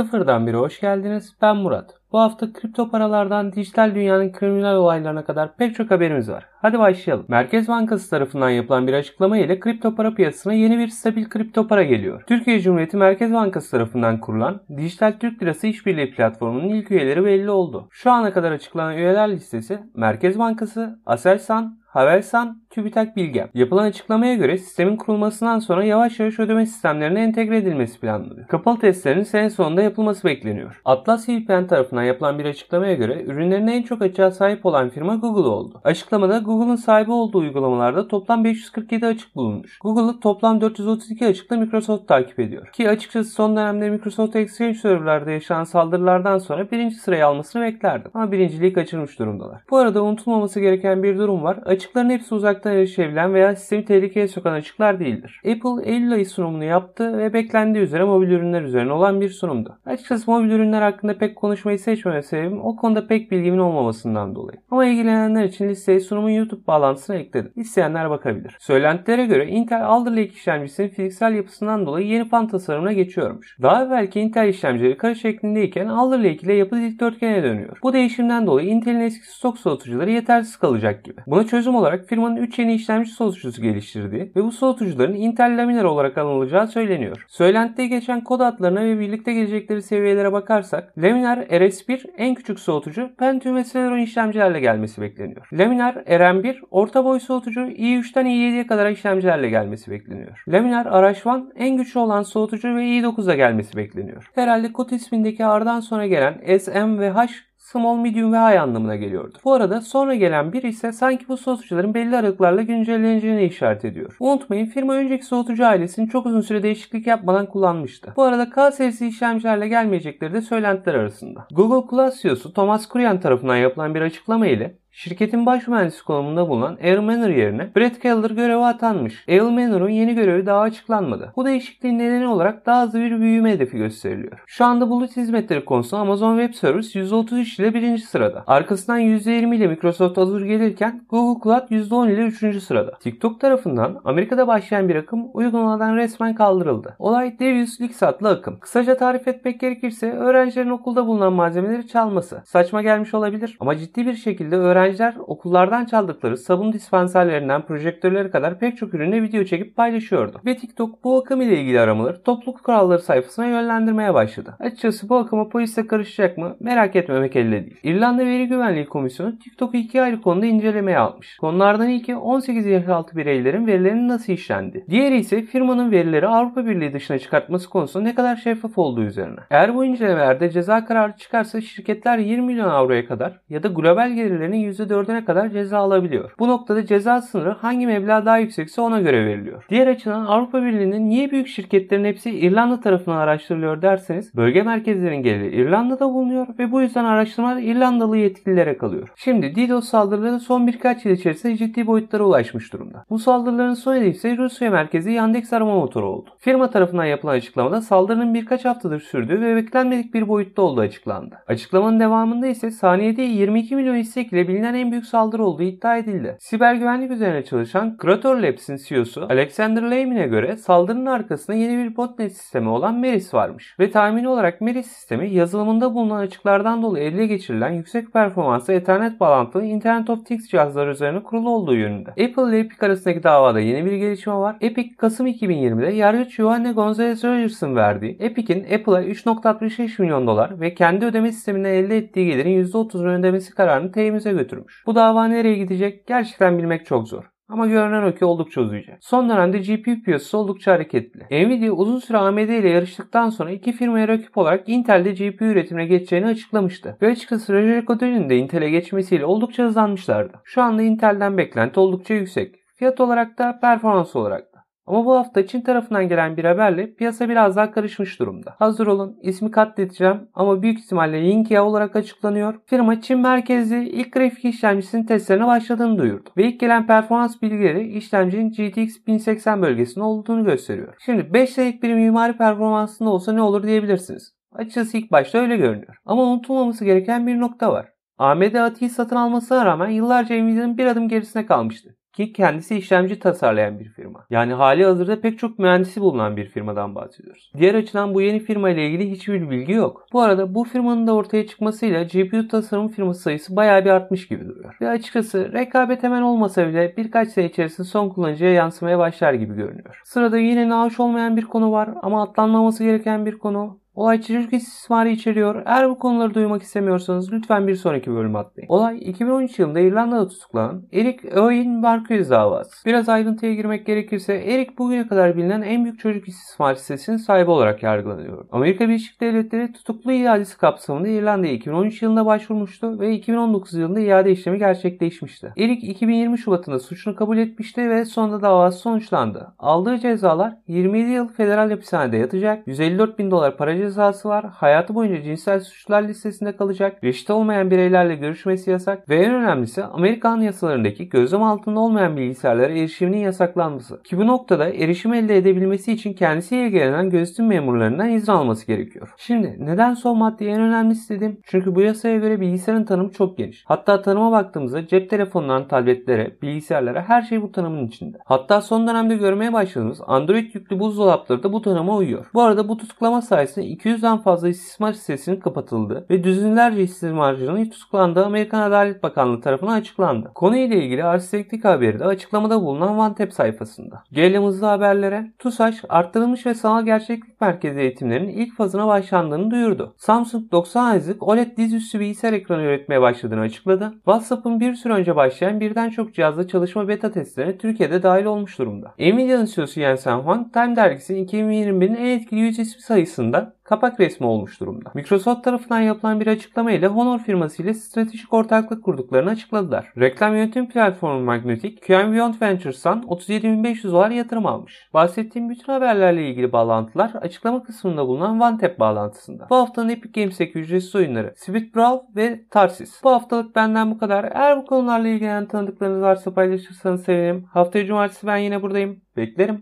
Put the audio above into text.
Sıfırdan biri hoş geldiniz. Ben Murat. Bu hafta kripto paralardan dijital dünyanın kriminal olaylarına kadar pek çok haberimiz var. Hadi başlayalım. Merkez Bankası tarafından yapılan bir açıklama ile kripto para piyasasına yeni bir stabil kripto para geliyor. Türkiye Cumhuriyeti Merkez Bankası tarafından kurulan Dijital Türk Lirası İşbirliği platformunun ilk üyeleri belli oldu. Şu ana kadar açıklanan üyeler listesi Merkez Bankası, Aselsan, Havelsan, TÜBİTAK Bilgem. Yapılan açıklamaya göre sistemin kurulmasından sonra yavaş yavaş ödeme sistemlerine entegre edilmesi planlanıyor. Kapalı testlerin sene sonunda yapılması bekleniyor. Atlas VPN tarafından yapılan bir açıklamaya göre ürünlerin en çok açığa sahip olan firma Google oldu. Açıklamada Google'ın sahibi olduğu uygulamalarda toplam 547 açık bulunmuş. Google'ı toplam 432 açıkla Microsoft takip ediyor. Ki açıkçası son dönemde Microsoft Exchange serverlarda yaşanan saldırılardan sonra birinci sırayı almasını beklerdim. Ama birinciliği kaçırmış durumdalar. Bu arada unutulmaması gereken bir durum var. Açıkların hepsi uzaktan erişebilen veya sistemi tehlikeye sokan açıklar değildir. Apple Eylül ayı sunumunu yaptı ve beklendiği üzere mobil ürünler üzerine olan bir sunumdu. Açıkçası mobil ürünler hakkında pek konuşmayı seçmeme sebebim o konuda pek bilgimin olmamasından dolayı. Ama ilgilenenler için listeye sunumun YouTube bağlantısını ekledim. İsteyenler bakabilir. Söylentilere göre Intel Alder Lake işlemcisinin fiziksel yapısından dolayı yeni fan tasarımına geçiyormuş. Daha evvelki Intel işlemcileri kare şeklindeyken Alder Lake ile yapı dikdörtgene dönüyor. Bu değişimden dolayı Intel'in eski stok soğutucuları yetersiz kalacak gibi. Buna çözüm olarak firmanın 3 yeni işlemci soğutucusu geliştirdiği ve bu soğutucuların Intel Laminar olarak anılacağı söyleniyor. Söylentide geçen kod adlarına ve birlikte gelecekleri seviyelere bakarsak Laminar RS1 en küçük soğutucu Pentium ve Celeron işlemcilerle gelmesi bekleniyor. Laminar RM1 orta boy soğutucu i3'ten i7'ye kadar işlemcilerle gelmesi bekleniyor. Laminar RH1 en güçlü olan soğutucu ve i9'a gelmesi bekleniyor. Herhalde kod ismindeki R'dan sonra gelen SM ve H small, medium ve high anlamına geliyordu. Bu arada sonra gelen bir ise sanki bu soğutucuların belli aralıklarla güncelleneceğini işaret ediyor. Unutmayın firma önceki soğutucu ailesini çok uzun süre değişiklik yapmadan kullanmıştı. Bu arada K serisi işlemcilerle gelmeyecekleri de söylentiler arasında. Google Cloud CEO'su Thomas Kurian tarafından yapılan bir açıklama ile Şirketin baş mühendisi konumunda bulunan Al Manor yerine Brett Keller göreve atanmış. Al Manor'un yeni görevi daha açıklanmadı. Bu değişikliğin nedeni olarak daha hızlı bir büyüme hedefi gösteriliyor. Şu anda bulut hizmetleri konusunda Amazon Web Service %33 ile birinci sırada. Arkasından %20 ile Microsoft Azure gelirken Google Cloud %10 ile üçüncü sırada. TikTok tarafından Amerika'da başlayan bir akım uygulamadan resmen kaldırıldı. Olay Devious Leaks adlı akım. Kısaca tarif etmek gerekirse öğrencilerin okulda bulunan malzemeleri çalması. Saçma gelmiş olabilir ama ciddi bir şekilde öğrenci öğrenciler okullardan çaldıkları sabun dispanserlerinden projektörlere kadar pek çok ürüne video çekip paylaşıyordu. Ve TikTok bu akım ile ilgili aramaları topluluk kuralları sayfasına yönlendirmeye başladı. Açıkçası bu akıma polisle karışacak mı merak etmemek elde değil. İrlanda Veri Güvenliği Komisyonu TikTok'u iki ayrı konuda incelemeye almış. Konulardan ilki 18 yaş altı bireylerin verilerinin nasıl işlendi. Diğeri ise firmanın verileri Avrupa Birliği dışına çıkartması konusunda ne kadar şeffaf olduğu üzerine. Eğer bu incelemelerde ceza kararı çıkarsa şirketler 20 milyon avroya kadar ya da global gelirlerinin %4'üne kadar ceza alabiliyor. Bu noktada ceza sınırı hangi meblağ daha yüksekse ona göre veriliyor. Diğer açıdan Avrupa Birliği'nin niye büyük şirketlerin hepsi İrlanda tarafından araştırılıyor derseniz bölge merkezlerinin geliri İrlanda'da bulunuyor ve bu yüzden araştırmalar İrlandalı yetkililere kalıyor. Şimdi DDoS saldırıları son birkaç yıl içerisinde ciddi boyutlara ulaşmış durumda. Bu saldırıların son hedefi ise Rusya merkezi Yandex arama motoru oldu. Firma tarafından yapılan açıklamada saldırının birkaç haftadır sürdüğü ve beklenmedik bir boyutta olduğu açıklandı. Açıklamanın devamında ise saniyede 22 milyon istek ile bilinen en büyük saldırı olduğu iddia edildi. Siber güvenlik üzerine çalışan Krator Labs'in CEO'su Alexander Lehman'e göre saldırının arkasında yeni bir botnet sistemi olan Meris varmış. Ve tahmini olarak Meris sistemi yazılımında bulunan açıklardan dolayı ele geçirilen yüksek performanslı Ethernet bağlantılı Internet of Things cihazları üzerine kurulu olduğu yönünde. Apple ile Epic arasındaki davada yeni bir gelişme var. Epic Kasım 2020'de yargıç Johanne Gonzalez Rogers'ın verdiği Epic'in Apple'a 3.65 milyon dolar ve kendi ödeme sisteminden elde ettiği gelirin %30'unu ödemesi kararını teyimize götürmüş. Bu dava nereye gidecek gerçekten bilmek çok zor. Ama görünen o ki oldukça uzayacak. Son dönemde GPU piyasası oldukça hareketli. Nvidia uzun süre AMD ile yarıştıktan sonra iki firmaya rakip olarak Intel'de GPU üretimine geçeceğini açıklamıştı. Ve açıkçası Roger Godin'in de Intel'e geçmesiyle oldukça hızlanmışlardı. Şu anda Intel'den beklenti oldukça yüksek. Fiyat olarak da performans olarak ama bu hafta Çin tarafından gelen bir haberle piyasa biraz daha karışmış durumda. Hazır olun ismi katledeceğim ama büyük ihtimalle Yingya olarak açıklanıyor. Firma Çin merkezli ilk grafik işlemcisinin testlerine başladığını duyurdu. Ve ilk gelen performans bilgileri işlemcinin GTX 1080 bölgesinde olduğunu gösteriyor. Şimdi 5 senelik bir mimari performansında olsa ne olur diyebilirsiniz. Açıkçası ilk başta öyle görünüyor. Ama unutulmaması gereken bir nokta var. AMD Ati'yi satın almasına rağmen yıllarca Nvidia'nın bir adım gerisine kalmıştı. Ki kendisi işlemci tasarlayan bir firma. Yani hali hazırda pek çok mühendisi bulunan bir firmadan bahsediyoruz. Diğer açıdan bu yeni firma ile ilgili hiçbir bilgi yok. Bu arada bu firmanın da ortaya çıkmasıyla GPU tasarım firması sayısı bayağı bir artmış gibi duruyor. Ve açıkçası rekabet hemen olmasa bile birkaç sene içerisinde son kullanıcıya yansımaya başlar gibi görünüyor. Sırada yine naaş olmayan bir konu var ama atlanmaması gereken bir konu. Olay çocuk istismarı içeriyor. Eğer bu konuları duymak istemiyorsanız lütfen bir sonraki bölüme atlayın. Olay 2013 yılında İrlanda'da tutuklanan Eric Owen Marcus davası. Biraz ayrıntıya girmek gerekirse Eric bugüne kadar bilinen en büyük çocuk istismar listesinin sahibi olarak yargılanıyor. Amerika Birleşik Devletleri tutuklu iadesi kapsamında İrlanda'ya 2013 yılında başvurmuştu ve 2019 yılında iade işlemi gerçekleşmişti. Eric 2020 Şubat'ında suçunu kabul etmişti ve sonunda davası sonuçlandı. Aldığı cezalar 27 yıl federal hapishanede yatacak, 154 bin dolar para cezası var. Hayatı boyunca cinsel suçlar listesinde kalacak. Reşit olmayan bireylerle görüşmesi yasak. Ve en önemlisi Amerikan yasalarındaki gözlem altında olmayan bilgisayarlara erişiminin yasaklanması. Ki bu noktada erişim elde edebilmesi için kendisiyle ilgilenen gözetim memurlarından izin alması gerekiyor. Şimdi neden son maddeyi en önemlisi dedim? Çünkü bu yasaya göre bilgisayarın tanımı çok geniş. Hatta tanıma baktığımızda cep telefonundan tabletlere, bilgisayarlara her şey bu tanımın içinde. Hatta son dönemde görmeye başladığımız Android yüklü buzdolapları da bu tanıma uyuyor. Bu arada bu tutuklama sayesinde 200'den fazla istismar sitesinin kapatıldığı ve düzinlerce istismarcının tutuklandığı Amerikan Adalet Bakanlığı tarafından açıklandı. Konuyla ilgili arşivlik haberi de açıklamada bulunan OneTap sayfasında. Gelelim hızlı haberlere. TUSAŞ arttırılmış ve sanal gerçeklik merkezi eğitimlerinin ilk fazına başlandığını duyurdu. Samsung 90 Hz'lik OLED dizüstü bilgisayar ekranı üretmeye başladığını açıkladı. WhatsApp'ın bir süre önce başlayan birden çok cihazda çalışma beta testlerine Türkiye'de dahil olmuş durumda. Nvidia'nın CEO'su Jensen Huang, Time dergisinin 2021'in en etkili yüz ismi sayısında kapak resmi olmuş durumda. Microsoft tarafından yapılan bir açıklama ile Honor firması ile stratejik ortaklık kurduklarını açıkladılar. Reklam yönetim platformu Magnetic, QM Beyond Ventures'tan 37.500 dolar yatırım almış. Bahsettiğim bütün haberlerle ilgili bağlantılar açıklama kısmında bulunan OneTap bağlantısında. Bu haftanın Epic Games'teki ücretsiz oyunları Speed Brawl ve Tarsis. Bu haftalık benden bu kadar. Eğer bu konularla ilgilenen tanıdıklarınız varsa paylaşırsanız sevinirim. Haftaya cumartesi ben yine buradayım. Beklerim.